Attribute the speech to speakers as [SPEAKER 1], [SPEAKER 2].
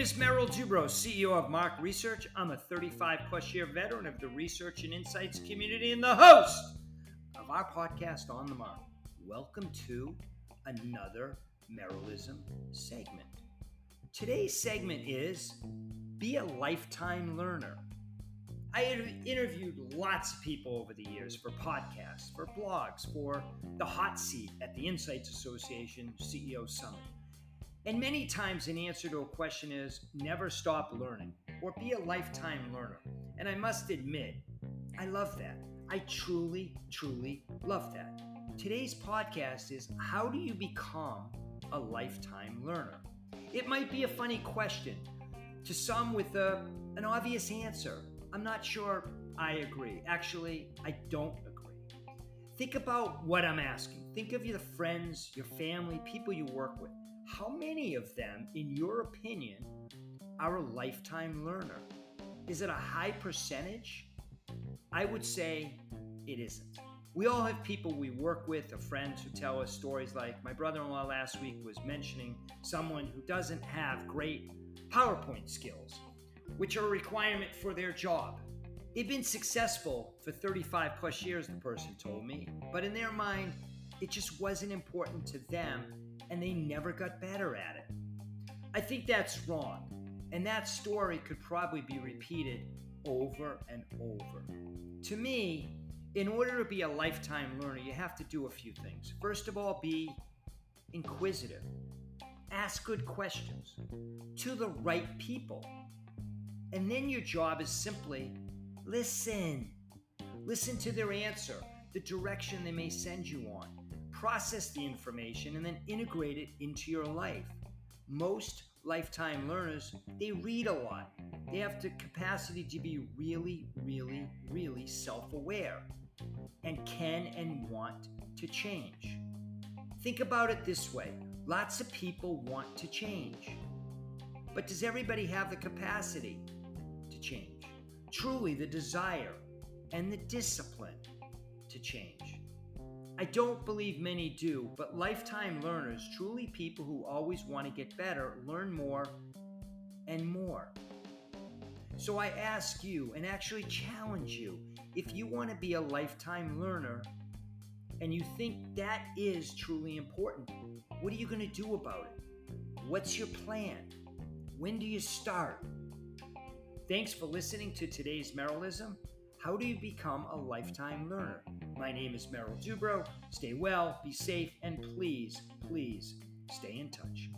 [SPEAKER 1] Dubrow, CEO of M/A/R/C Research. I'm a 35 plus year veteran of the research and insights community and the host of our podcast on the Mark. Welcome to another Merrillism segment. Today's segment is Be a Lifetime Learner. I have interviewed lots of people over the years for podcasts, for blogs, for the hot seat at the Insights Association CEO Summit. And many times, an answer to a question is never stop learning or be a lifetime learner. And I must admit, I love that. I truly, truly love that. Today's podcast is how do you become a lifetime learner? It might be a funny question to some with a, an obvious answer. I'm not sure I agree. Actually, I don't agree. Think about what I'm asking. Think of your friends, your family, people you work with. How many of them, in your opinion, are a lifetime learner? Is it a high percentage? I would say it isn't. We all have people we work with or friends who tell us stories like my brother in law last week was mentioning someone who doesn't have great PowerPoint skills, which are a requirement for their job. They've been successful for 35 plus years, the person told me, but in their mind, it just wasn't important to them and they never got better at it. I think that's wrong. And that story could probably be repeated over and over. To me, in order to be a lifetime learner, you have to do a few things. First of all, be inquisitive, ask good questions to the right people. And then your job is simply listen. Listen to their answer, the direction they may send you on process the information, and then integrate it into your life. Most lifetime learners, they read a lot. They have the capacity to be really, really, really self aware and can and want to change. Think about it this way lots of people want to change. But does everybody have the capacity to change? Truly, the desire and the discipline to change. I don't believe many do, but lifetime learners, truly people who always want to get better, learn more and more. So I ask you and actually challenge you if you want to be a lifetime learner and you think that is truly important, what are you going to do about it? What's your plan? When do you start? Thanks for listening to today's Merrillism. How do you become a lifetime learner? My name is Merrill Dubrow. Stay well, be safe, and please, please stay in touch.